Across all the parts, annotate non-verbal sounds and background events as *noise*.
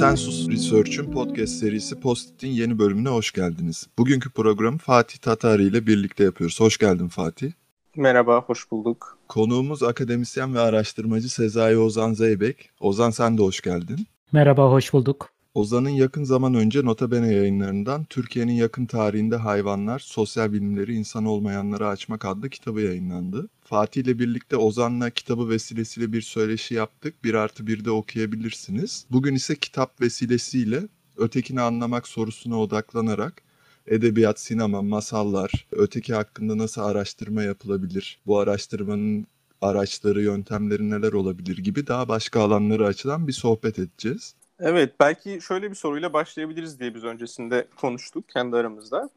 Sensus Research'ın podcast serisi Postit'in yeni bölümüne hoş geldiniz. Bugünkü programı Fatih Tatari ile birlikte yapıyoruz. Hoş geldin Fatih. Merhaba, hoş bulduk. Konuğumuz akademisyen ve araştırmacı Sezai Ozan Zeybek. Ozan sen de hoş geldin. Merhaba, hoş bulduk. Ozan'ın yakın zaman önce Notabene yayınlarından Türkiye'nin yakın tarihinde hayvanlar, sosyal bilimleri, insan olmayanları açmak adlı kitabı yayınlandı. Fatih ile birlikte Ozan'la kitabı vesilesiyle bir söyleşi yaptık. Bir artı bir de okuyabilirsiniz. Bugün ise kitap vesilesiyle ötekini anlamak sorusuna odaklanarak edebiyat, sinema, masallar, öteki hakkında nasıl araştırma yapılabilir, bu araştırmanın araçları, yöntemleri neler olabilir gibi daha başka alanları açılan bir sohbet edeceğiz. Evet, belki şöyle bir soruyla başlayabiliriz diye biz öncesinde konuştuk kendi aramızda.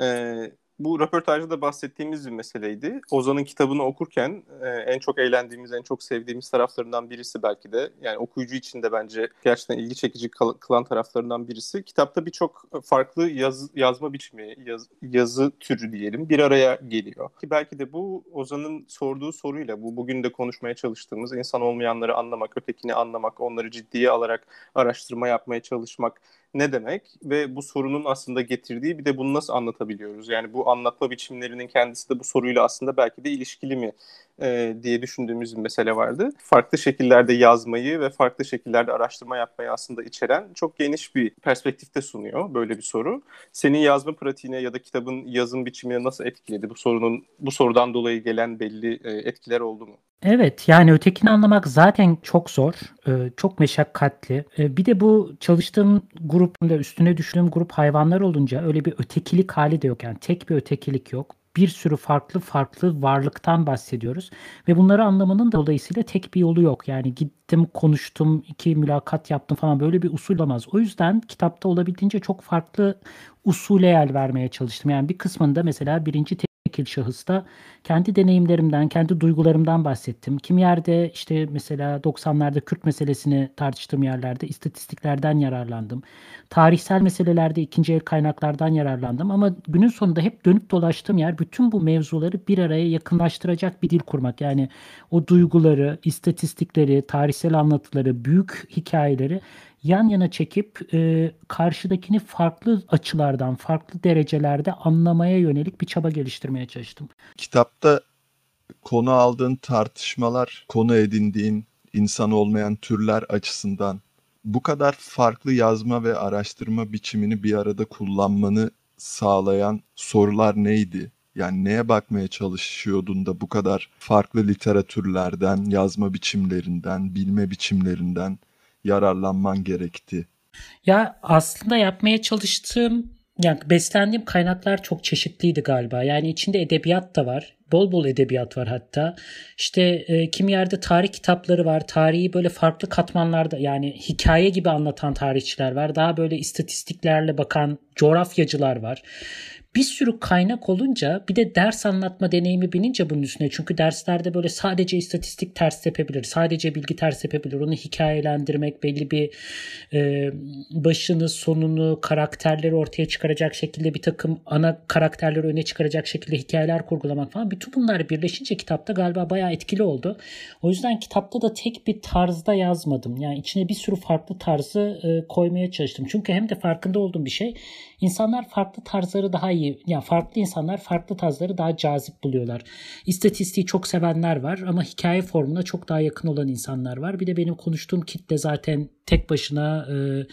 Ee, bu röportajda da bahsettiğimiz bir meseleydi. Ozan'ın kitabını okurken e, en çok eğlendiğimiz, en çok sevdiğimiz taraflarından birisi belki de. Yani okuyucu için de bence gerçekten ilgi çekici kılan taraflarından birisi. Kitapta birçok farklı yaz, yazma biçimi, yaz, yazı türü diyelim bir araya geliyor. Ki belki de bu Ozan'ın sorduğu soruyla, bu bugün de konuşmaya çalıştığımız insan olmayanları anlamak, ötekini anlamak, onları ciddiye alarak araştırma yapmaya çalışmak ne demek ve bu sorunun aslında getirdiği bir de bunu nasıl anlatabiliyoruz? Yani bu anlatma biçimlerinin kendisi de bu soruyla aslında belki de ilişkili mi e, diye düşündüğümüz bir mesele vardı. Farklı şekillerde yazmayı ve farklı şekillerde araştırma yapmayı aslında içeren çok geniş bir perspektifte sunuyor böyle bir soru. Senin yazma pratiğine ya da kitabın yazım biçimine nasıl etkiledi? Bu sorunun bu sorudan dolayı gelen belli e, etkiler oldu mu? Evet yani ötekini anlamak zaten çok zor, e, çok meşakkatli. E, bir de bu çalıştığım grubunda üstüne düştüğüm grup hayvanlar olunca öyle bir ötekilik hali de yok. Yani tek bir ötekilik yok bir sürü farklı farklı varlıktan bahsediyoruz. Ve bunları anlamanın dolayısıyla tek bir yolu yok. Yani gittim konuştum, iki mülakat yaptım falan böyle bir usul olmaz. O yüzden kitapta olabildiğince çok farklı usule yer vermeye çalıştım. Yani bir kısmında mesela birinci tekil şahısta kendi deneyimlerimden, kendi duygularımdan bahsettim. Kim yerde işte mesela 90'larda Kürt meselesini tartıştığım yerlerde istatistiklerden yararlandım. Tarihsel meselelerde ikinci el kaynaklardan yararlandım ama günün sonunda hep dönüp dolaştığım yer bütün bu mevzuları bir araya yakınlaştıracak bir dil kurmak. Yani o duyguları, istatistikleri, tarihsel anlatıları, büyük hikayeleri yan yana çekip e, karşıdakini farklı açılardan, farklı derecelerde anlamaya yönelik bir çaba geliştirmeye çalıştım. Kitapta konu aldığın tartışmalar, konu edindiğin insan olmayan türler açısından bu kadar farklı yazma ve araştırma biçimini bir arada kullanmanı sağlayan sorular neydi? Yani neye bakmaya çalışıyordun da bu kadar farklı literatürlerden, yazma biçimlerinden, bilme biçimlerinden yararlanman gerekti? Ya aslında yapmaya çalıştığım yani beslendiğim kaynaklar çok çeşitliydi galiba. Yani içinde edebiyat da var. Bol bol edebiyat var hatta. İşte e, kimi yerde tarih kitapları var. Tarihi böyle farklı katmanlarda yani hikaye gibi anlatan tarihçiler var. Daha böyle istatistiklerle bakan coğrafyacılar var bir sürü kaynak olunca bir de ders anlatma deneyimi binince bunun üstüne. Çünkü derslerde böyle sadece istatistik ters tepebilir. Sadece bilgi ters tepebilir. Onu hikayelendirmek belli bir e, başını sonunu karakterleri ortaya çıkaracak şekilde bir takım ana karakterleri öne çıkaracak şekilde hikayeler kurgulamak falan. Bütün bunlar birleşince kitapta galiba bayağı etkili oldu. O yüzden kitapta da tek bir tarzda yazmadım. Yani içine bir sürü farklı tarzı e, koymaya çalıştım. Çünkü hem de farkında olduğum bir şey İnsanlar farklı tarzları daha iyi, yani farklı insanlar farklı tarzları daha cazip buluyorlar. İstatistiği çok sevenler var ama hikaye formuna çok daha yakın olan insanlar var. Bir de benim konuştuğum kitle zaten tek başına e,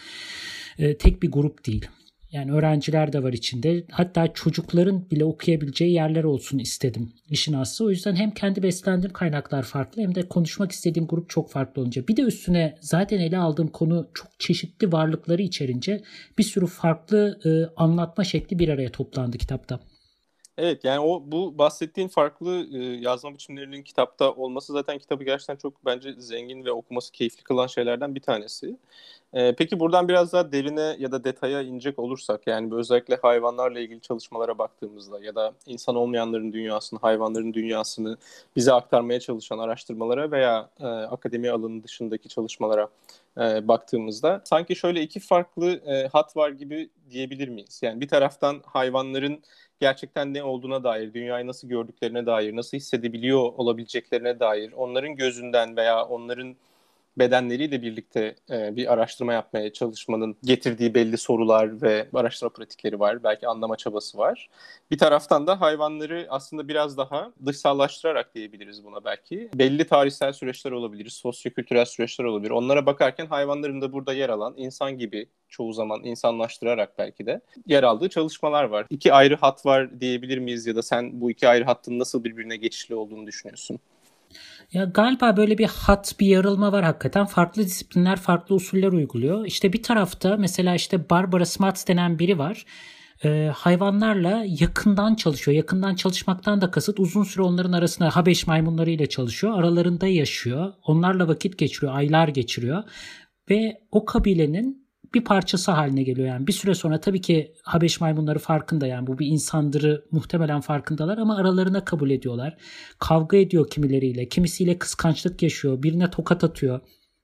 e, tek bir grup değil. Yani öğrenciler de var içinde. Hatta çocukların bile okuyabileceği yerler olsun istedim işin aslı. O yüzden hem kendi beslendiğim kaynaklar farklı hem de konuşmak istediğim grup çok farklı olunca. Bir de üstüne zaten ele aldığım konu çok çeşitli varlıkları içerince bir sürü farklı e, anlatma şekli bir araya toplandı kitapta. Evet yani o bu bahsettiğin farklı e, yazma biçimlerinin kitapta olması zaten kitabı gerçekten çok bence zengin ve okuması keyifli kılan şeylerden bir tanesi. E, peki buradan biraz daha derine ya da detaya inecek olursak yani özellikle hayvanlarla ilgili çalışmalara baktığımızda ya da insan olmayanların dünyasını, hayvanların dünyasını bize aktarmaya çalışan araştırmalara veya e, akademi alanı dışındaki çalışmalara e, baktığımızda sanki şöyle iki farklı e, hat var gibi diyebilir miyiz? Yani bir taraftan hayvanların gerçekten ne olduğuna dair, dünyayı nasıl gördüklerine dair, nasıl hissedebiliyor olabileceklerine dair, onların gözünden veya onların bedenleriyle birlikte e, bir araştırma yapmaya çalışmanın getirdiği belli sorular ve araştırma pratikleri var. Belki anlama çabası var. Bir taraftan da hayvanları aslında biraz daha dışsallaştırarak diyebiliriz buna belki. Belli tarihsel süreçler olabilir, sosyokültürel süreçler olabilir. Onlara bakarken hayvanların da burada yer alan insan gibi çoğu zaman insanlaştırarak belki de yer aldığı çalışmalar var. İki ayrı hat var diyebilir miyiz ya da sen bu iki ayrı hattın nasıl birbirine geçişli olduğunu düşünüyorsun? Ya galiba böyle bir hat, bir yarılma var hakikaten. Farklı disiplinler, farklı usuller uyguluyor. İşte bir tarafta mesela işte Barbara Smuts denen biri var. Ee, hayvanlarla yakından çalışıyor. Yakından çalışmaktan da kasıt uzun süre onların arasında Habeş maymunları ile çalışıyor. Aralarında yaşıyor. Onlarla vakit geçiriyor, aylar geçiriyor. Ve o kabilenin bir parçası haline geliyor yani. Bir süre sonra tabii ki Habeş maymunları farkında yani bu bir insandırı muhtemelen farkındalar ama aralarına kabul ediyorlar. Kavga ediyor kimileriyle, kimisiyle kıskançlık yaşıyor, birine tokat atıyor.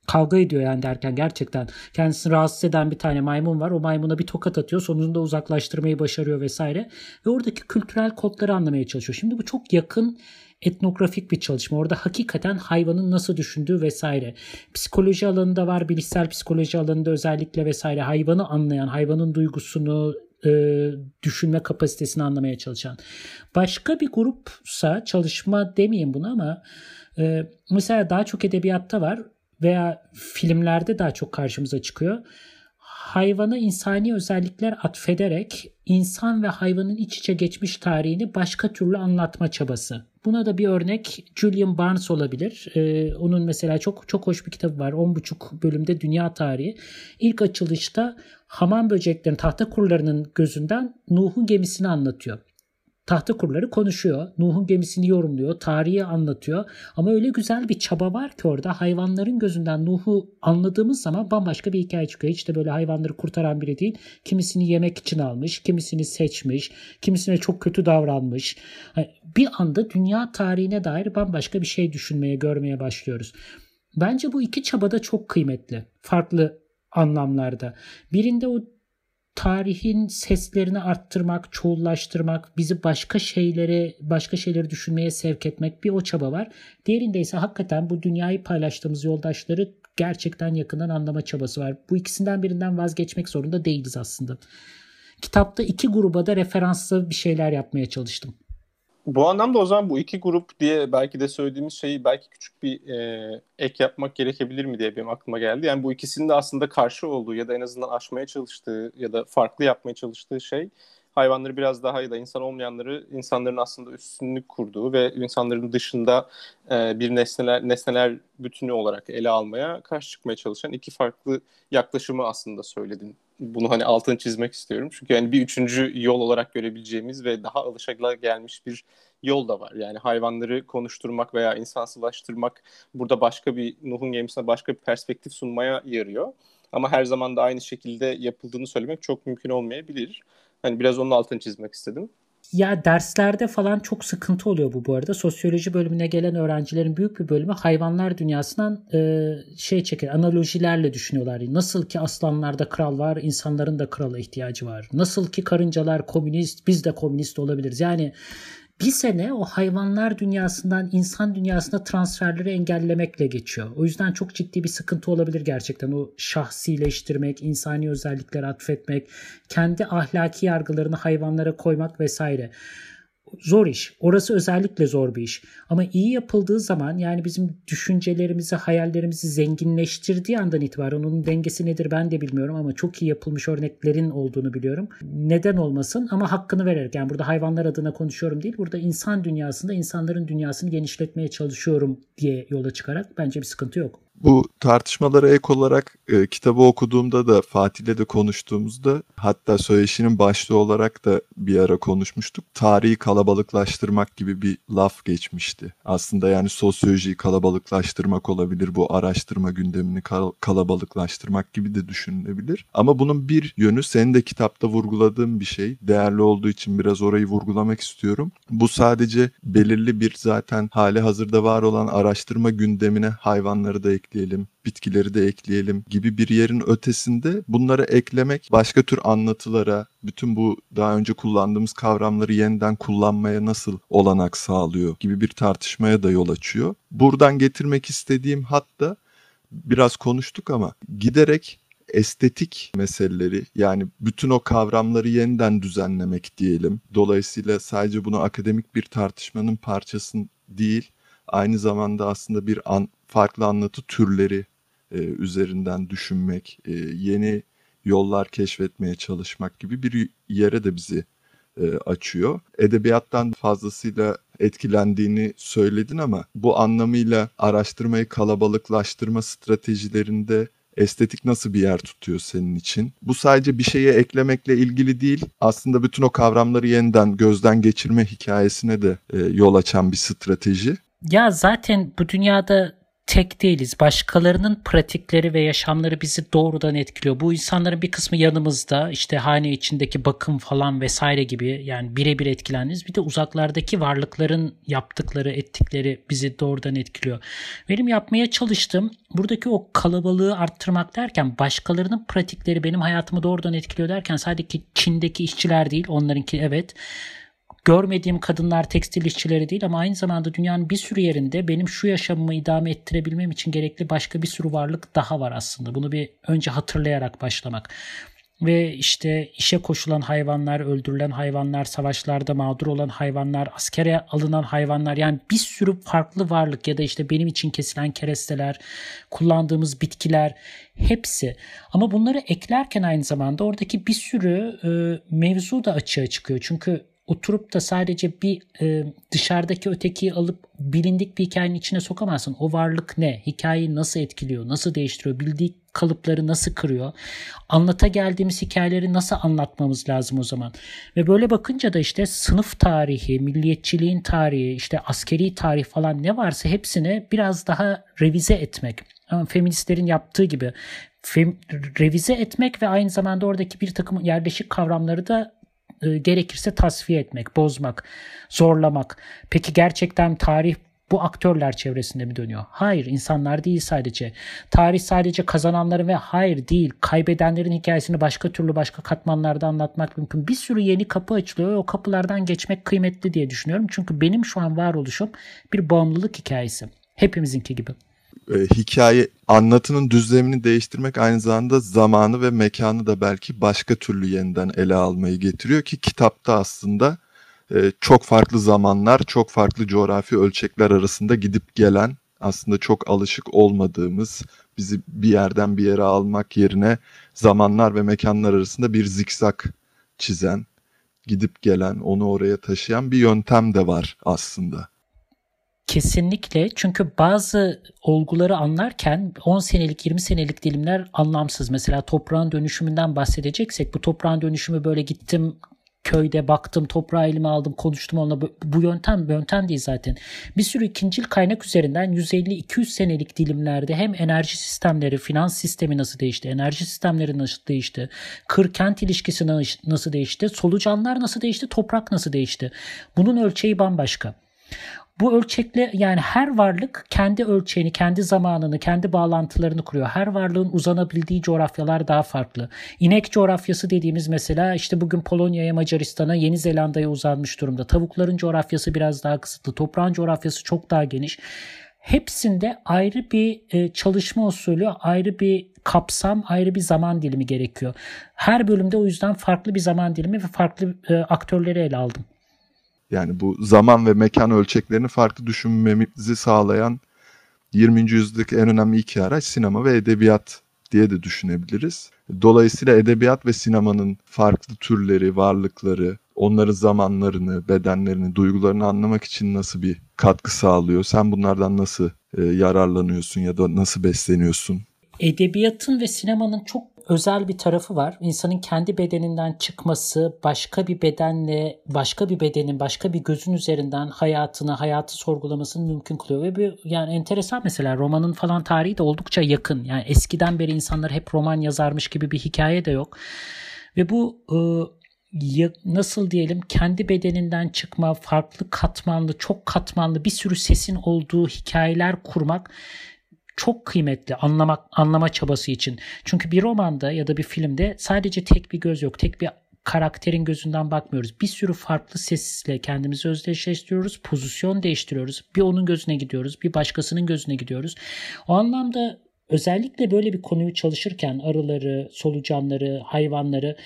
Kavga ediyor yani derken gerçekten kendisini rahatsız eden bir tane maymun var. O maymuna bir tokat atıyor. Sonunda uzaklaştırmayı başarıyor vesaire. Ve oradaki kültürel kodları anlamaya çalışıyor. Şimdi bu çok yakın etnografik bir çalışma. Orada hakikaten hayvanın nasıl düşündüğü vesaire. Psikoloji alanında var, bilişsel psikoloji alanında özellikle vesaire hayvanı anlayan, hayvanın duygusunu, e, düşünme kapasitesini anlamaya çalışan. Başka bir grupsa çalışma demeyeyim bunu ama e, mesela daha çok edebiyatta var veya filmlerde daha çok karşımıza çıkıyor. Hayvana insani özellikler atfederek insan ve hayvanın iç içe geçmiş tarihini başka türlü anlatma çabası. Buna da bir örnek Julian Barnes olabilir. Ee, onun mesela çok çok hoş bir kitabı var. 10,5 bölümde dünya tarihi. İlk açılışta hamam böceklerin tahta kurlarının gözünden Nuh'un gemisini anlatıyor tahta kurları konuşuyor. Nuh'un gemisini yorumluyor. Tarihi anlatıyor. Ama öyle güzel bir çaba var ki orada hayvanların gözünden Nuh'u anladığımız zaman bambaşka bir hikaye çıkıyor. Hiç de böyle hayvanları kurtaran biri değil. Kimisini yemek için almış. Kimisini seçmiş. Kimisine çok kötü davranmış. Bir anda dünya tarihine dair bambaşka bir şey düşünmeye, görmeye başlıyoruz. Bence bu iki çaba da çok kıymetli. Farklı anlamlarda. Birinde o tarihin seslerini arttırmak, çoğullaştırmak, bizi başka şeylere, başka şeyleri düşünmeye sevk etmek bir o çaba var. Diğerinde ise hakikaten bu dünyayı paylaştığımız yoldaşları gerçekten yakından anlama çabası var. Bu ikisinden birinden vazgeçmek zorunda değiliz aslında. Kitapta iki gruba da referanslı bir şeyler yapmaya çalıştım. Bu anlamda o zaman bu iki grup diye belki de söylediğimiz şeyi belki küçük bir e, ek yapmak gerekebilir mi diye benim aklıma geldi. Yani bu ikisinin de aslında karşı olduğu ya da en azından aşmaya çalıştığı ya da farklı yapmaya çalıştığı şey hayvanları biraz daha ya da insan olmayanları insanların aslında üstünlük kurduğu ve insanların dışında e, bir nesneler nesneler bütünü olarak ele almaya karşı çıkmaya çalışan iki farklı yaklaşımı aslında söyledin bunu hani altını çizmek istiyorum. Çünkü yani bir üçüncü yol olarak görebileceğimiz ve daha gelmiş bir yol da var. Yani hayvanları konuşturmak veya insansılaştırmak burada başka bir Nuh'un gemisine başka bir perspektif sunmaya yarıyor. Ama her zaman da aynı şekilde yapıldığını söylemek çok mümkün olmayabilir. Hani biraz onun altını çizmek istedim. Ya derslerde falan çok sıkıntı oluyor bu bu arada. Sosyoloji bölümüne gelen öğrencilerin büyük bir bölümü hayvanlar dünyasından e, şey çeker, analojilerle düşünüyorlar. Nasıl ki aslanlarda kral var, insanların da krala ihtiyacı var. Nasıl ki karıncalar komünist, biz de komünist olabiliriz. Yani bir sene o hayvanlar dünyasından insan dünyasına transferleri engellemekle geçiyor. O yüzden çok ciddi bir sıkıntı olabilir gerçekten. O şahsileştirmek, insani özellikler atfetmek, kendi ahlaki yargılarını hayvanlara koymak vesaire zor iş. Orası özellikle zor bir iş. Ama iyi yapıldığı zaman yani bizim düşüncelerimizi, hayallerimizi zenginleştirdiği andan itibaren onun dengesi nedir ben de bilmiyorum ama çok iyi yapılmış örneklerin olduğunu biliyorum. Neden olmasın ama hakkını vererek yani burada hayvanlar adına konuşuyorum değil. Burada insan dünyasında insanların dünyasını genişletmeye çalışıyorum diye yola çıkarak bence bir sıkıntı yok. Bu tartışmalara ek olarak e, kitabı okuduğumda da Fatih'le de konuştuğumuzda hatta söyleşinin başlığı olarak da bir ara konuşmuştuk. Tarihi kalabalıklaştırmak gibi bir laf geçmişti. Aslında yani sosyolojiyi kalabalıklaştırmak olabilir. Bu araştırma gündemini kal- kalabalıklaştırmak gibi de düşünülebilir. Ama bunun bir yönü senin de kitapta vurguladığın bir şey. Değerli olduğu için biraz orayı vurgulamak istiyorum. Bu sadece belirli bir zaten hali hazırda var olan araştırma gündemine hayvanları da eklemek ekleyelim, bitkileri de ekleyelim gibi bir yerin ötesinde bunları eklemek başka tür anlatılara, bütün bu daha önce kullandığımız kavramları yeniden kullanmaya nasıl olanak sağlıyor gibi bir tartışmaya da yol açıyor. Buradan getirmek istediğim hatta biraz konuştuk ama giderek estetik meseleleri yani bütün o kavramları yeniden düzenlemek diyelim. Dolayısıyla sadece bunu akademik bir tartışmanın parçası değil, aynı zamanda aslında bir an, farklı anlatı türleri e, üzerinden düşünmek, e, yeni yollar keşfetmeye çalışmak gibi bir yere de bizi e, açıyor. Edebiyattan fazlasıyla etkilendiğini söyledin ama bu anlamıyla araştırmayı kalabalıklaştırma stratejilerinde estetik nasıl bir yer tutuyor senin için? Bu sadece bir şeye eklemekle ilgili değil, aslında bütün o kavramları yeniden gözden geçirme hikayesine de e, yol açan bir strateji. Ya zaten bu dünyada tek değiliz. Başkalarının pratikleri ve yaşamları bizi doğrudan etkiliyor. Bu insanların bir kısmı yanımızda işte hane içindeki bakım falan vesaire gibi yani birebir etkilendiniz. Bir de uzaklardaki varlıkların yaptıkları, ettikleri bizi doğrudan etkiliyor. Benim yapmaya çalıştığım buradaki o kalabalığı arttırmak derken başkalarının pratikleri benim hayatımı doğrudan etkiliyor derken sadece Çin'deki işçiler değil onlarınki evet görmediğim kadınlar tekstil işçileri değil ama aynı zamanda dünyanın bir sürü yerinde benim şu yaşamımı idame ettirebilmem için gerekli başka bir sürü varlık daha var aslında. Bunu bir önce hatırlayarak başlamak. Ve işte işe koşulan hayvanlar, öldürülen hayvanlar, savaşlarda mağdur olan hayvanlar, askere alınan hayvanlar yani bir sürü farklı varlık ya da işte benim için kesilen keresteler, kullandığımız bitkiler hepsi. Ama bunları eklerken aynı zamanda oradaki bir sürü e, mevzu da açığa çıkıyor. Çünkü oturup da sadece bir e, dışarıdaki ötekiyi alıp bilindik bir hikayenin içine sokamazsın. O varlık ne? Hikayeyi nasıl etkiliyor? Nasıl değiştiriyor? Bildiği kalıpları nasıl kırıyor? Anlata geldiğimiz hikayeleri nasıl anlatmamız lazım o zaman? Ve böyle bakınca da işte sınıf tarihi, milliyetçiliğin tarihi, işte askeri tarih falan ne varsa hepsini biraz daha revize etmek. Ama feministlerin yaptığı gibi revize etmek ve aynı zamanda oradaki bir takım yerleşik kavramları da e, gerekirse tasfiye etmek, bozmak, zorlamak. Peki gerçekten tarih bu aktörler çevresinde mi dönüyor? Hayır, insanlar değil sadece. Tarih sadece kazananların ve hayır değil, kaybedenlerin hikayesini başka türlü başka katmanlarda anlatmak mümkün. Bir sürü yeni kapı açılıyor o kapılardan geçmek kıymetli diye düşünüyorum. Çünkü benim şu an varoluşum bir bağımlılık hikayesi. Hepimizinki gibi e, hikaye anlatının düzlemini değiştirmek aynı zamanda zamanı ve mekanı da belki başka türlü yeniden ele almayı getiriyor ki kitapta aslında e, çok farklı zamanlar, çok farklı coğrafi ölçekler arasında gidip gelen aslında çok alışık olmadığımız bizi bir yerden bir yere almak yerine zamanlar ve mekanlar arasında bir zikzak çizen, gidip gelen, onu oraya taşıyan bir yöntem de var aslında. Kesinlikle çünkü bazı olguları anlarken 10 senelik 20 senelik dilimler anlamsız. Mesela toprağın dönüşümünden bahsedeceksek bu toprağın dönüşümü böyle gittim köyde baktım toprağı elime aldım konuştum onunla bu yöntem yöntem değil zaten. Bir sürü ikincil kaynak üzerinden 150-200 senelik dilimlerde hem enerji sistemleri, finans sistemi nasıl değişti, enerji sistemleri nasıl değişti, kır kent ilişkisi nasıl değişti, solucanlar nasıl değişti, toprak nasıl değişti. Bunun ölçeği bambaşka. Bu ölçekle yani her varlık kendi ölçeğini, kendi zamanını, kendi bağlantılarını kuruyor. Her varlığın uzanabildiği coğrafyalar daha farklı. İnek coğrafyası dediğimiz mesela işte bugün Polonya'ya, Macaristan'a, Yeni Zelanda'ya uzanmış durumda. Tavukların coğrafyası biraz daha kısıtlı. Toprağın coğrafyası çok daha geniş. Hepsinde ayrı bir e, çalışma usulü, ayrı bir kapsam, ayrı bir zaman dilimi gerekiyor. Her bölümde o yüzden farklı bir zaman dilimi ve farklı e, aktörleri ele aldım. Yani bu zaman ve mekan ölçeklerini farklı düşünmemizi sağlayan 20. yüzyıldaki en önemli iki araç sinema ve edebiyat diye de düşünebiliriz. Dolayısıyla edebiyat ve sinemanın farklı türleri, varlıkları, onların zamanlarını, bedenlerini, duygularını anlamak için nasıl bir katkı sağlıyor? Sen bunlardan nasıl e, yararlanıyorsun ya da nasıl besleniyorsun? Edebiyatın ve sinemanın çok özel bir tarafı var. İnsanın kendi bedeninden çıkması, başka bir bedenle, başka bir bedenin, başka bir gözün üzerinden hayatını, hayatı sorgulamasını mümkün kılıyor. Ve bir yani enteresan mesela romanın falan tarihi de oldukça yakın. Yani eskiden beri insanlar hep roman yazarmış gibi bir hikaye de yok. Ve bu e, nasıl diyelim kendi bedeninden çıkma, farklı katmanlı, çok katmanlı bir sürü sesin olduğu hikayeler kurmak çok kıymetli anlamak anlama çabası için. Çünkü bir romanda ya da bir filmde sadece tek bir göz yok, tek bir karakterin gözünden bakmıyoruz. Bir sürü farklı sesle kendimizi özdeşleştiriyoruz, pozisyon değiştiriyoruz. Bir onun gözüne gidiyoruz, bir başkasının gözüne gidiyoruz. O anlamda özellikle böyle bir konuyu çalışırken arıları, solucanları, hayvanları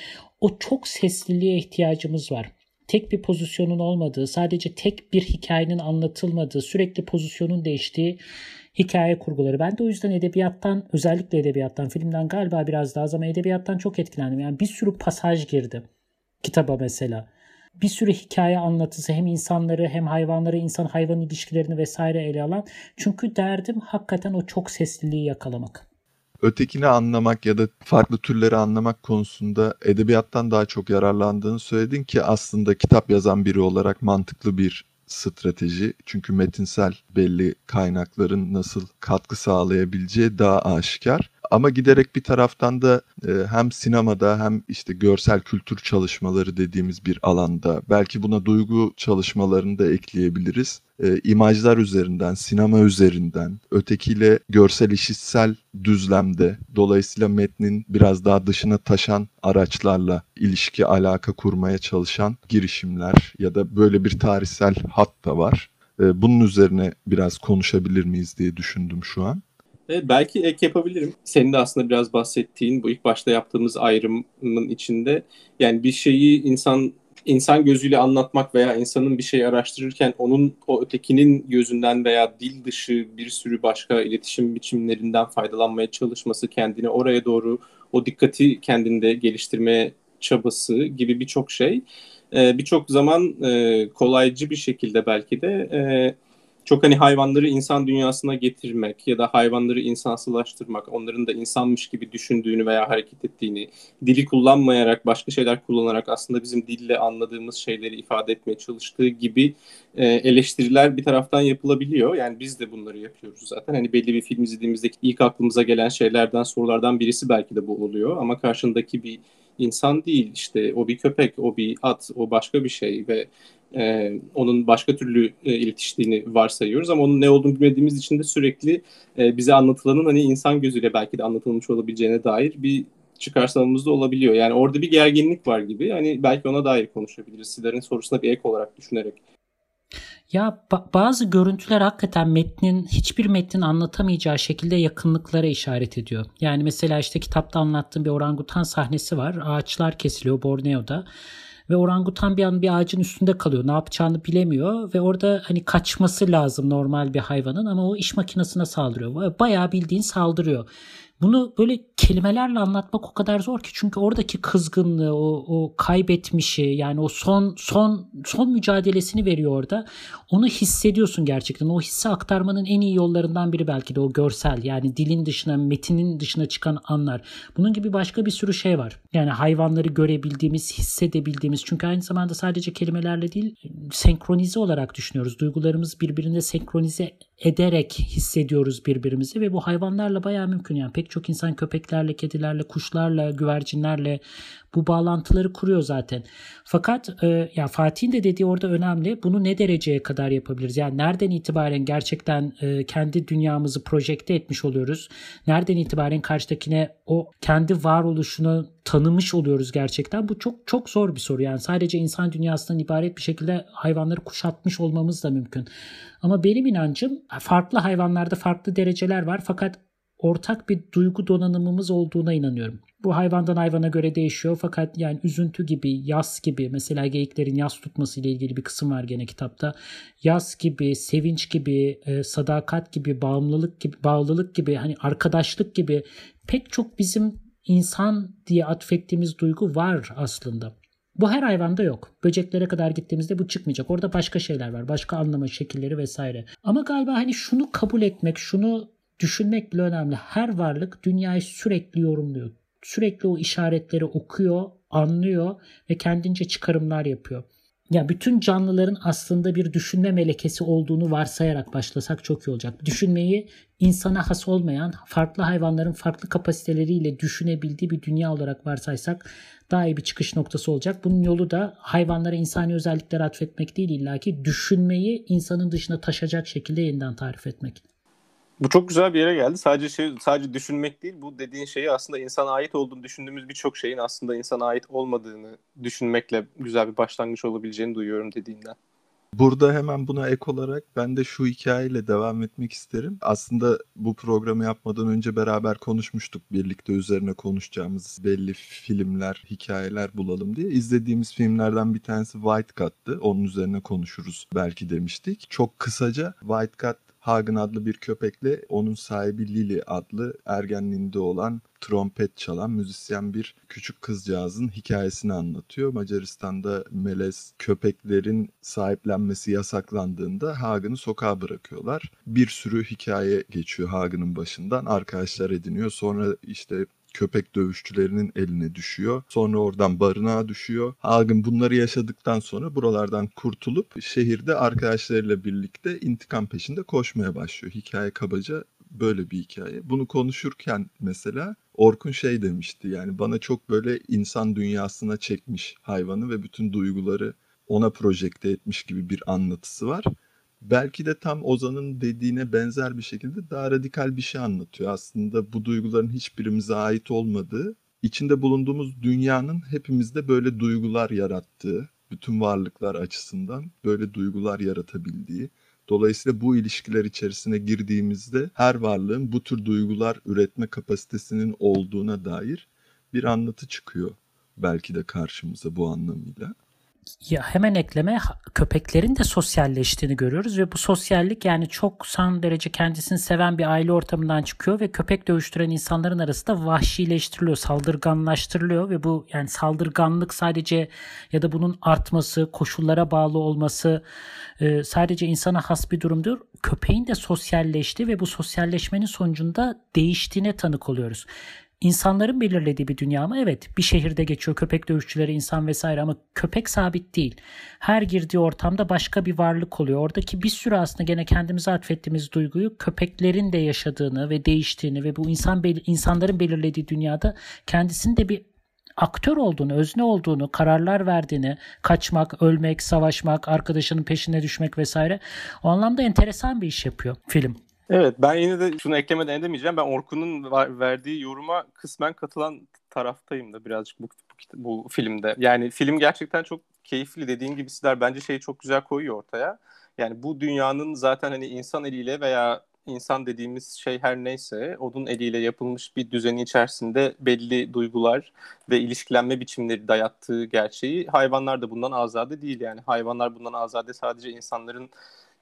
o çok sesliliğe ihtiyacımız var. Tek bir pozisyonun olmadığı, sadece tek bir hikayenin anlatılmadığı, sürekli pozisyonun değiştiği hikaye kurguları. Ben de o yüzden edebiyattan, özellikle edebiyattan, filmden galiba biraz daha ama edebiyattan çok etkilendim. Yani bir sürü pasaj girdi kitaba mesela. Bir sürü hikaye anlatısı hem insanları hem hayvanları, insan hayvan ilişkilerini vesaire ele alan. Çünkü derdim hakikaten o çok sesliliği yakalamak ötekini anlamak ya da farklı türleri anlamak konusunda edebiyattan daha çok yararlandığını söyledin ki aslında kitap yazan biri olarak mantıklı bir strateji. Çünkü metinsel belli kaynakların nasıl katkı sağlayabileceği daha aşikar. Ama giderek bir taraftan da e, hem sinemada hem işte görsel kültür çalışmaları dediğimiz bir alanda belki buna duygu çalışmalarını da ekleyebiliriz. E, imajlar üzerinden, sinema üzerinden, ötekiyle görsel işitsel düzlemde dolayısıyla metnin biraz daha dışına taşan araçlarla ilişki alaka kurmaya çalışan girişimler ya da böyle bir tarihsel hat da var. E, bunun üzerine biraz konuşabilir miyiz diye düşündüm şu an. Evet, belki ek yapabilirim. Senin de aslında biraz bahsettiğin bu ilk başta yaptığımız ayrımın içinde yani bir şeyi insan insan gözüyle anlatmak veya insanın bir şey araştırırken onun o ötekinin gözünden veya dil dışı bir sürü başka iletişim biçimlerinden faydalanmaya çalışması, kendini oraya doğru o dikkati kendinde geliştirmeye çabası gibi birçok şey birçok zaman e, kolaycı bir şekilde belki de e, çok hani hayvanları insan dünyasına getirmek ya da hayvanları insansılaştırmak, onların da insanmış gibi düşündüğünü veya hareket ettiğini, dili kullanmayarak, başka şeyler kullanarak aslında bizim dille anladığımız şeyleri ifade etmeye çalıştığı gibi e, eleştiriler bir taraftan yapılabiliyor. Yani biz de bunları yapıyoruz zaten. Hani belli bir film izlediğimizde ilk aklımıza gelen şeylerden, sorulardan birisi belki de bu oluyor. Ama karşındaki bir insan değil işte o bir köpek, o bir at, o başka bir şey ve e, onun başka türlü e, iletiştiğini varsayıyoruz ama onun ne olduğunu bilmediğimiz için de sürekli e, bize anlatılanın hani insan gözüyle belki de anlatılmış olabileceğine dair bir çıkarsamamız da olabiliyor. Yani orada bir gerginlik var gibi. Hani belki ona dair konuşabiliriz. Sizlerin sorusuna bir ek olarak düşünerek. Ya ba- bazı görüntüler hakikaten metnin hiçbir metnin anlatamayacağı şekilde yakınlıklara işaret ediyor. Yani mesela işte kitapta anlattığım bir orangutan sahnesi var. Ağaçlar kesiliyor Borneo'da ve orangutan bir an bir ağacın üstünde kalıyor. Ne yapacağını bilemiyor ve orada hani kaçması lazım normal bir hayvanın ama o iş makinesine saldırıyor. Bayağı bildiğin saldırıyor. Bunu böyle kelimelerle anlatmak o kadar zor ki çünkü oradaki kızgınlığı, o, o kaybetmişi yani o son son son mücadelesini veriyor orada. Onu hissediyorsun gerçekten. O hissi aktarmanın en iyi yollarından biri belki de o görsel. Yani dilin dışına, metinin dışına çıkan anlar. Bunun gibi başka bir sürü şey var. Yani hayvanları görebildiğimiz, hissedebildiğimiz. Çünkü aynı zamanda sadece kelimelerle değil, senkronize olarak düşünüyoruz. Duygularımız birbirine senkronize ederek hissediyoruz birbirimizi ve bu hayvanlarla bayağı mümkün. Yani pek çok insan köpeklerle, kedilerle, kuşlarla, güvercinlerle bu bağlantıları kuruyor zaten. Fakat e, ya Fatih'in de dediği orada önemli. Bunu ne dereceye kadar yapabiliriz? Yani nereden itibaren gerçekten e, kendi dünyamızı projekte etmiş oluyoruz? Nereden itibaren karşıdakine o kendi varoluşunu tanımış oluyoruz gerçekten? Bu çok çok zor bir soru. Yani sadece insan dünyasından ibaret bir şekilde hayvanları kuşatmış olmamız da mümkün. Ama benim inancım farklı hayvanlarda farklı dereceler var fakat ortak bir duygu donanımımız olduğuna inanıyorum. Bu hayvandan hayvana göre değişiyor fakat yani üzüntü gibi, yas gibi mesela geyiklerin yas tutması ile ilgili bir kısım var gene kitapta. Yas gibi, sevinç gibi, e, sadakat gibi, bağımlılık gibi, bağlılık gibi, hani arkadaşlık gibi pek çok bizim insan diye atfettiğimiz duygu var aslında. Bu her hayvanda yok. Böceklere kadar gittiğimizde bu çıkmayacak. Orada başka şeyler var. Başka anlama şekilleri vesaire. Ama galiba hani şunu kabul etmek, şunu düşünmek bile önemli. Her varlık dünyayı sürekli yorumluyor. Sürekli o işaretleri okuyor, anlıyor ve kendince çıkarımlar yapıyor. Ya bütün canlıların aslında bir düşünme melekesi olduğunu varsayarak başlasak çok iyi olacak. Düşünmeyi insana has olmayan, farklı hayvanların farklı kapasiteleriyle düşünebildiği bir dünya olarak varsaysak daha iyi bir çıkış noktası olacak. Bunun yolu da hayvanlara insani özellikler atfetmek değil illaki düşünmeyi insanın dışına taşacak şekilde yeniden tarif etmek. Bu çok güzel bir yere geldi. Sadece şey sadece düşünmek değil, bu dediğin şeyi aslında insana ait olduğunu düşündüğümüz birçok şeyin aslında insana ait olmadığını düşünmekle güzel bir başlangıç olabileceğini duyuyorum dediğinden. Burada hemen buna ek olarak ben de şu hikayeyle devam etmek isterim. Aslında bu programı yapmadan önce beraber konuşmuştuk. Birlikte üzerine konuşacağımız belli filmler, hikayeler bulalım diye. İzlediğimiz filmlerden bir tanesi White Cat'tı. Onun üzerine konuşuruz belki demiştik. Çok kısaca White Cat Hagen adlı bir köpekle onun sahibi Lily adlı ergenliğinde olan trompet çalan müzisyen bir küçük kızcağızın hikayesini anlatıyor. Macaristan'da melez köpeklerin sahiplenmesi yasaklandığında Hagen'ı sokağa bırakıyorlar. Bir sürü hikaye geçiyor Hagen'ın başından. Arkadaşlar ediniyor. Sonra işte köpek dövüşçülerinin eline düşüyor. Sonra oradan barınağa düşüyor. Hagen bunları yaşadıktan sonra buralardan kurtulup şehirde arkadaşlarıyla birlikte intikam peşinde koşmaya başlıyor. Hikaye kabaca böyle bir hikaye. Bunu konuşurken mesela Orkun şey demişti yani bana çok böyle insan dünyasına çekmiş hayvanı ve bütün duyguları ona projekte etmiş gibi bir anlatısı var belki de tam Ozan'ın dediğine benzer bir şekilde daha radikal bir şey anlatıyor. Aslında bu duyguların hiçbirimize ait olmadığı, içinde bulunduğumuz dünyanın hepimizde böyle duygular yarattığı, bütün varlıklar açısından böyle duygular yaratabildiği. Dolayısıyla bu ilişkiler içerisine girdiğimizde her varlığın bu tür duygular üretme kapasitesinin olduğuna dair bir anlatı çıkıyor belki de karşımıza bu anlamıyla. Ya hemen ekleme köpeklerin de sosyalleştiğini görüyoruz ve bu sosyallik yani çok san derece kendisini seven bir aile ortamından çıkıyor ve köpek dövüştüren insanların arasında vahşileştiriliyor, saldırganlaştırılıyor ve bu yani saldırganlık sadece ya da bunun artması, koşullara bağlı olması e, sadece insana has bir durumdur. Köpeğin de sosyalleşti ve bu sosyalleşmenin sonucunda değiştiğine tanık oluyoruz. İnsanların belirlediği bir dünya mı? Evet bir şehirde geçiyor köpek dövüşçüleri insan vesaire ama köpek sabit değil. Her girdiği ortamda başka bir varlık oluyor. Oradaki bir sürü aslında gene kendimize atfettiğimiz duyguyu köpeklerin de yaşadığını ve değiştiğini ve bu insan insanların belirlediği dünyada kendisinin de bir aktör olduğunu, özne olduğunu, kararlar verdiğini, kaçmak, ölmek, savaşmak, arkadaşının peşine düşmek vesaire. O anlamda enteresan bir iş yapıyor film. Evet ben yine de şunu eklemeden edemeyeceğim. Ben Orkun'un verdiği yoruma kısmen katılan taraftayım da birazcık bu, bu, bu filmde. Yani film gerçekten çok keyifli dediğin gibi sizler bence şeyi çok güzel koyuyor ortaya. Yani bu dünyanın zaten hani insan eliyle veya insan dediğimiz şey her neyse onun eliyle yapılmış bir düzeni içerisinde belli duygular ve ilişkilenme biçimleri dayattığı gerçeği hayvanlar da bundan azade değil yani hayvanlar bundan azade sadece insanların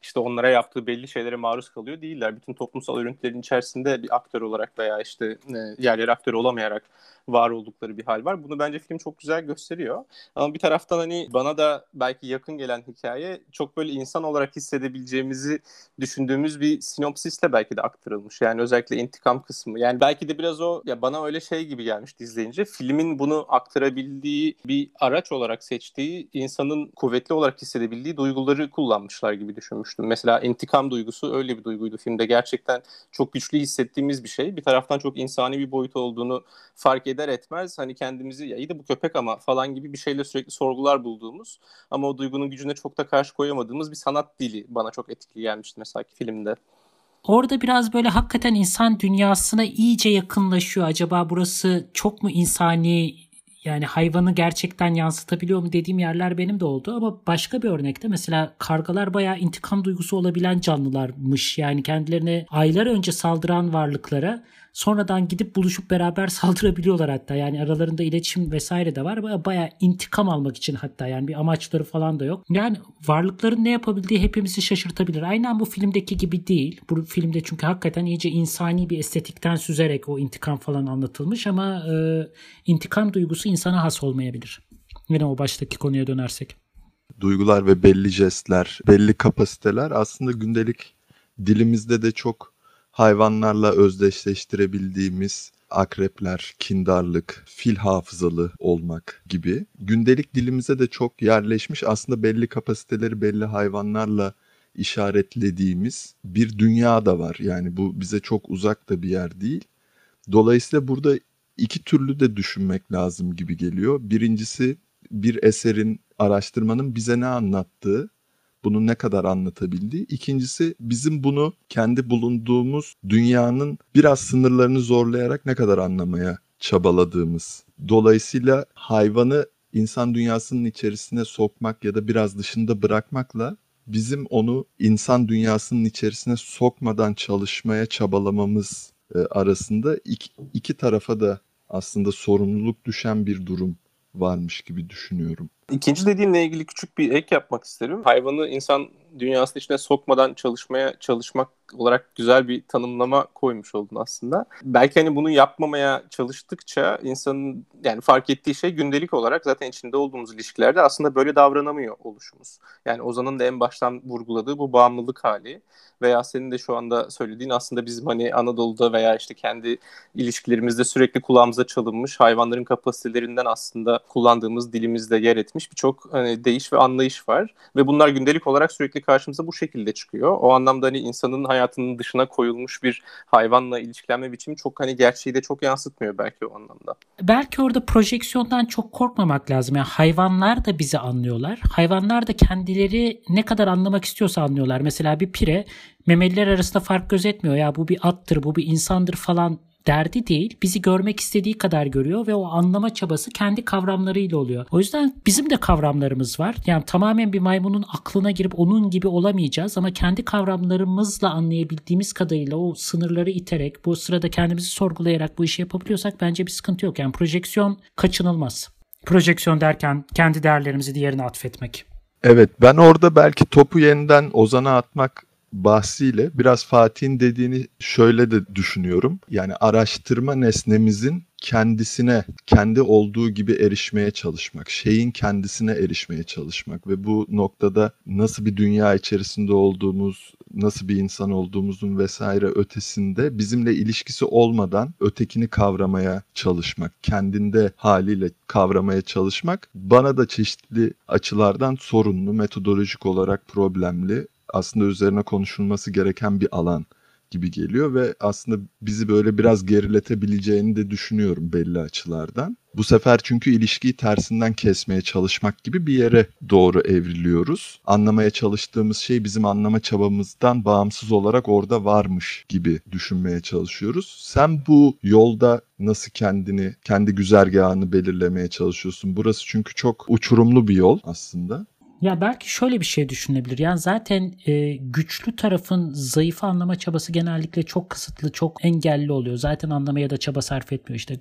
işte onlara yaptığı belli şeylere maruz kalıyor değiller. Bütün toplumsal örüntülerin içerisinde bir aktör olarak veya işte e, yer yer aktör olamayarak var oldukları bir hal var. Bunu bence film çok güzel gösteriyor. Ama bir taraftan hani bana da belki yakın gelen hikaye çok böyle insan olarak hissedebileceğimizi düşündüğümüz bir sinopsisle belki de aktarılmış. Yani özellikle intikam kısmı. Yani belki de biraz o ya bana öyle şey gibi gelmişti izleyince. Filmin bunu aktarabildiği bir araç olarak seçtiği insanın kuvvetli olarak hissedebildiği duyguları kullanmışlar gibi düşünmüştüm. Mesela intikam duygusu öyle bir duyguydu filmde. Gerçekten çok güçlü hissettiğimiz bir şey. Bir taraftan çok insani bir boyut olduğunu fark eder etmez hani kendimizi ya iyi de bu köpek ama falan gibi bir şeyle sürekli sorgular bulduğumuz ama o duygunun gücüne çok da karşı koyamadığımız bir sanat dili bana çok etkili gelmişti mesela ki filmde. Orada biraz böyle hakikaten insan dünyasına iyice yakınlaşıyor. Acaba burası çok mu insani yani hayvanı gerçekten yansıtabiliyor mu dediğim yerler benim de oldu ama başka bir örnekte mesela kargalar bayağı intikam duygusu olabilen canlılarmış. Yani kendilerine aylar önce saldıran varlıklara sonradan gidip buluşup beraber *laughs* saldırabiliyorlar hatta. Yani aralarında iletişim vesaire de var. Baya intikam almak için hatta yani bir amaçları falan da yok. Yani varlıkların ne yapabildiği hepimizi şaşırtabilir. Aynen bu filmdeki gibi değil. Bu filmde çünkü hakikaten iyice insani bir estetikten süzerek o intikam falan anlatılmış ama e, intikam duygusu insana has olmayabilir. Yine o baştaki konuya dönersek. Duygular ve belli jestler, belli kapasiteler aslında gündelik dilimizde de çok hayvanlarla özdeşleştirebildiğimiz akrepler, kindarlık, fil hafızalı olmak gibi gündelik dilimize de çok yerleşmiş aslında belli kapasiteleri belli hayvanlarla işaretlediğimiz bir dünya da var. Yani bu bize çok uzak da bir yer değil. Dolayısıyla burada iki türlü de düşünmek lazım gibi geliyor. Birincisi bir eserin, araştırmanın bize ne anlattığı bunu ne kadar anlatabildiği. İkincisi bizim bunu kendi bulunduğumuz dünyanın biraz sınırlarını zorlayarak ne kadar anlamaya çabaladığımız. Dolayısıyla hayvanı insan dünyasının içerisine sokmak ya da biraz dışında bırakmakla bizim onu insan dünyasının içerisine sokmadan çalışmaya çabalamamız e, arasında iki, iki tarafa da aslında sorumluluk düşen bir durum varmış gibi düşünüyorum. İkinci dediğinle ilgili küçük bir ek yapmak isterim. Hayvanı insan dünyasının içine sokmadan çalışmaya çalışmak olarak güzel bir tanımlama koymuş oldun aslında. Belki hani bunu yapmamaya çalıştıkça insanın yani fark ettiği şey gündelik olarak zaten içinde olduğumuz ilişkilerde aslında böyle davranamıyor oluşumuz. Yani Ozan'ın da en baştan vurguladığı bu bağımlılık hali veya senin de şu anda söylediğin aslında bizim hani Anadolu'da veya işte kendi ilişkilerimizde sürekli kulağımıza çalınmış hayvanların kapasitelerinden aslında kullandığımız dilimizde yer etmiş birçok hani değiş ve anlayış var ve bunlar gündelik olarak sürekli karşımıza bu şekilde çıkıyor. O anlamda hani insanın hayatının dışına koyulmuş bir hayvanla ilişkilenme biçimi çok hani gerçeği de çok yansıtmıyor belki o anlamda. Belki orada projeksiyondan çok korkmamak lazım. Yani hayvanlar da bizi anlıyorlar. Hayvanlar da kendileri ne kadar anlamak istiyorsa anlıyorlar. Mesela bir pire memeliler arasında fark gözetmiyor. Ya bu bir attır, bu bir insandır falan derdi değil. Bizi görmek istediği kadar görüyor ve o anlama çabası kendi kavramlarıyla oluyor. O yüzden bizim de kavramlarımız var. Yani tamamen bir maymunun aklına girip onun gibi olamayacağız ama kendi kavramlarımızla anlayabildiğimiz kadarıyla o sınırları iterek bu sırada kendimizi sorgulayarak bu işi yapabiliyorsak bence bir sıkıntı yok. Yani projeksiyon kaçınılmaz. Projeksiyon derken kendi değerlerimizi diğerine atfetmek. Evet ben orada belki topu yeniden Ozan'a atmak bahsiyle biraz Fatih'in dediğini şöyle de düşünüyorum. Yani araştırma nesnemizin kendisine, kendi olduğu gibi erişmeye çalışmak, şeyin kendisine erişmeye çalışmak ve bu noktada nasıl bir dünya içerisinde olduğumuz, nasıl bir insan olduğumuzun vesaire ötesinde bizimle ilişkisi olmadan ötekini kavramaya çalışmak, kendinde haliyle kavramaya çalışmak bana da çeşitli açılardan sorunlu, metodolojik olarak problemli aslında üzerine konuşulması gereken bir alan gibi geliyor ve aslında bizi böyle biraz geriletebileceğini de düşünüyorum belli açılardan. Bu sefer çünkü ilişkiyi tersinden kesmeye çalışmak gibi bir yere doğru evriliyoruz. Anlamaya çalıştığımız şey bizim anlama çabamızdan bağımsız olarak orada varmış gibi düşünmeye çalışıyoruz. Sen bu yolda nasıl kendini, kendi güzergahını belirlemeye çalışıyorsun? Burası çünkü çok uçurumlu bir yol aslında. Ya belki şöyle bir şey düşünebilir. Yani zaten e, güçlü tarafın zayıfı anlama çabası genellikle çok kısıtlı, çok engelli oluyor. Zaten anlamaya da çaba sarf etmiyor. İşte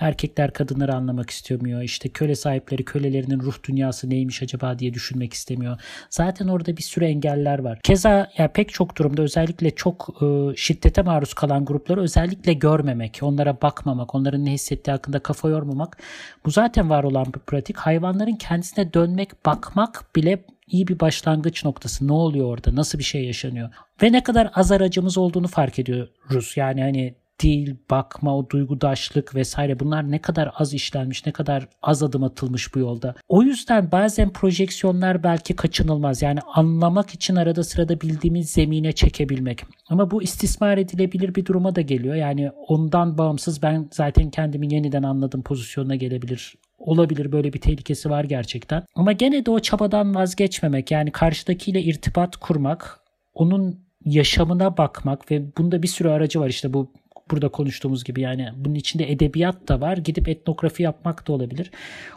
erkekler kadınları anlamak istemiyor. İşte köle sahipleri kölelerinin ruh dünyası neymiş acaba diye düşünmek istemiyor. Zaten orada bir sürü engeller var. Keza ya pek çok durumda özellikle çok e, şiddete maruz kalan grupları özellikle görmemek, onlara bakmamak, onların ne hissettiği hakkında kafa yormamak. Bu zaten var olan bir pratik. Hayvanların kendisine dönmek, bakmak bile iyi bir başlangıç noktası. Ne oluyor orada? Nasıl bir şey yaşanıyor? Ve ne kadar az aracımız olduğunu fark ediyoruz. Yani hani dil, bakma, o duygudaşlık vesaire bunlar ne kadar az işlenmiş, ne kadar az adım atılmış bu yolda. O yüzden bazen projeksiyonlar belki kaçınılmaz. Yani anlamak için arada sırada bildiğimiz zemine çekebilmek. Ama bu istismar edilebilir bir duruma da geliyor. Yani ondan bağımsız ben zaten kendimi yeniden anladım pozisyonuna gelebilir olabilir böyle bir tehlikesi var gerçekten. Ama gene de o çabadan vazgeçmemek yani karşıdakiyle irtibat kurmak, onun yaşamına bakmak ve bunda bir sürü aracı var işte bu burada konuştuğumuz gibi yani bunun içinde edebiyat da var. Gidip etnografi yapmak da olabilir.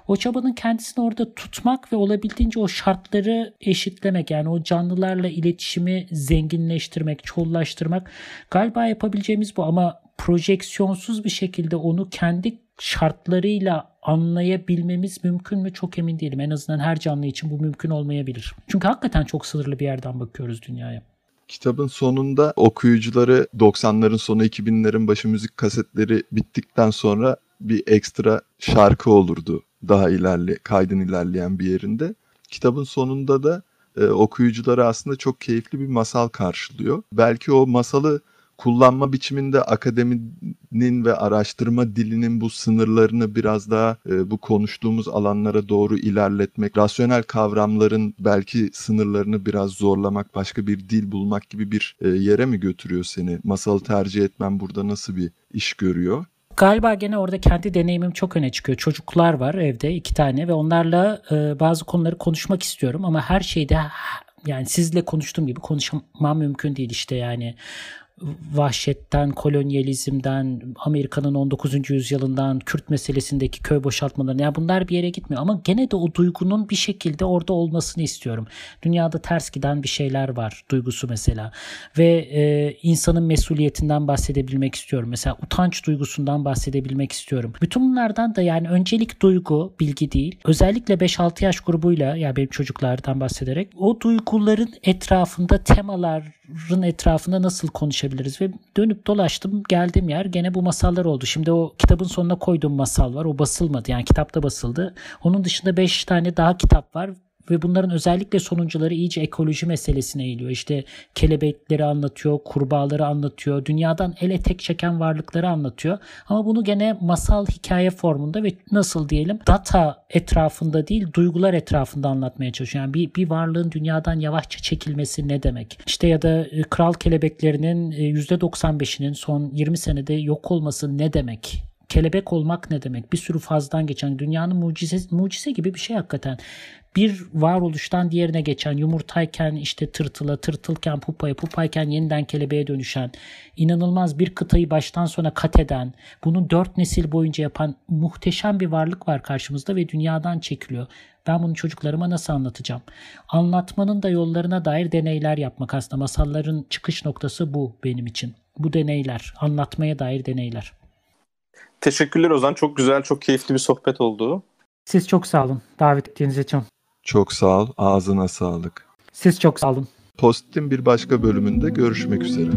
O çabanın kendisini orada tutmak ve olabildiğince o şartları eşitlemek yani o canlılarla iletişimi zenginleştirmek, çoğullaştırmak galiba yapabileceğimiz bu ama projeksiyonsuz bir şekilde onu kendi şartlarıyla anlayabilmemiz mümkün mü çok emin değilim. En azından her canlı için bu mümkün olmayabilir. Çünkü hakikaten çok sınırlı bir yerden bakıyoruz dünyaya. Kitabın sonunda okuyucuları 90'ların sonu 2000'lerin başı müzik kasetleri bittikten sonra bir ekstra şarkı olurdu daha ilerli kaydın ilerleyen bir yerinde. Kitabın sonunda da e, okuyucuları aslında çok keyifli bir masal karşılıyor. Belki o masalı kullanma biçiminde akademinin ve araştırma dilinin bu sınırlarını biraz daha e, bu konuştuğumuz alanlara doğru ilerletmek, rasyonel kavramların belki sınırlarını biraz zorlamak, başka bir dil bulmak gibi bir e, yere mi götürüyor seni? Masalı tercih etmen burada nasıl bir iş görüyor? Galiba gene orada kendi deneyimim çok öne çıkıyor. Çocuklar var evde iki tane ve onlarla e, bazı konuları konuşmak istiyorum ama her şeyde yani sizle konuştuğum gibi konuşmam mümkün değil işte yani vahşetten, kolonyalizmden, Amerika'nın 19. yüzyılından, Kürt meselesindeki köy boşaltmaları yani bunlar bir yere gitmiyor ama gene de o duygunun bir şekilde orada olmasını istiyorum. Dünyada ters giden bir şeyler var duygusu mesela ve e, insanın mesuliyetinden bahsedebilmek istiyorum. Mesela utanç duygusundan bahsedebilmek istiyorum. Bütün bunlardan da yani öncelik duygu, bilgi değil. Özellikle 5-6 yaş grubuyla ya yani benim çocuklardan bahsederek o duyguların etrafında temaların etrafında nasıl konuşabiliriz ve dönüp dolaştım geldiğim yer gene bu masallar oldu. Şimdi o kitabın sonuna koyduğum masal var. O basılmadı. Yani kitapta basıldı. Onun dışında 5 tane daha kitap var ve bunların özellikle sonuncuları iyice ekoloji meselesine eğiliyor. İşte kelebekleri anlatıyor, kurbağaları anlatıyor, dünyadan ele tek çeken varlıkları anlatıyor. Ama bunu gene masal hikaye formunda ve nasıl diyelim data etrafında değil duygular etrafında anlatmaya çalışıyor. Yani bir, bir varlığın dünyadan yavaşça çekilmesi ne demek? İşte ya da e, kral kelebeklerinin %95'inin e, son 20 senede yok olması ne demek? Kelebek olmak ne demek? Bir sürü fazdan geçen dünyanın mucize, mucize gibi bir şey hakikaten bir varoluştan diğerine geçen yumurtayken işte tırtıla, tırtılken pupaya, pupayken yeniden kelebeğe dönüşen, inanılmaz bir kıtayı baştan sona kat eden, bunu dört nesil boyunca yapan muhteşem bir varlık var karşımızda ve dünyadan çekiliyor. Ben bunu çocuklarıma nasıl anlatacağım? Anlatmanın da yollarına dair deneyler yapmak aslında. Masalların çıkış noktası bu benim için. Bu deneyler, anlatmaya dair deneyler. Teşekkürler Ozan. Çok güzel, çok keyifli bir sohbet oldu. Siz çok sağ olun davet ettiğiniz için. Çok sağ ol. Ağzına sağlık. Siz çok sağ olun. Post'in bir başka bölümünde görüşmek üzere.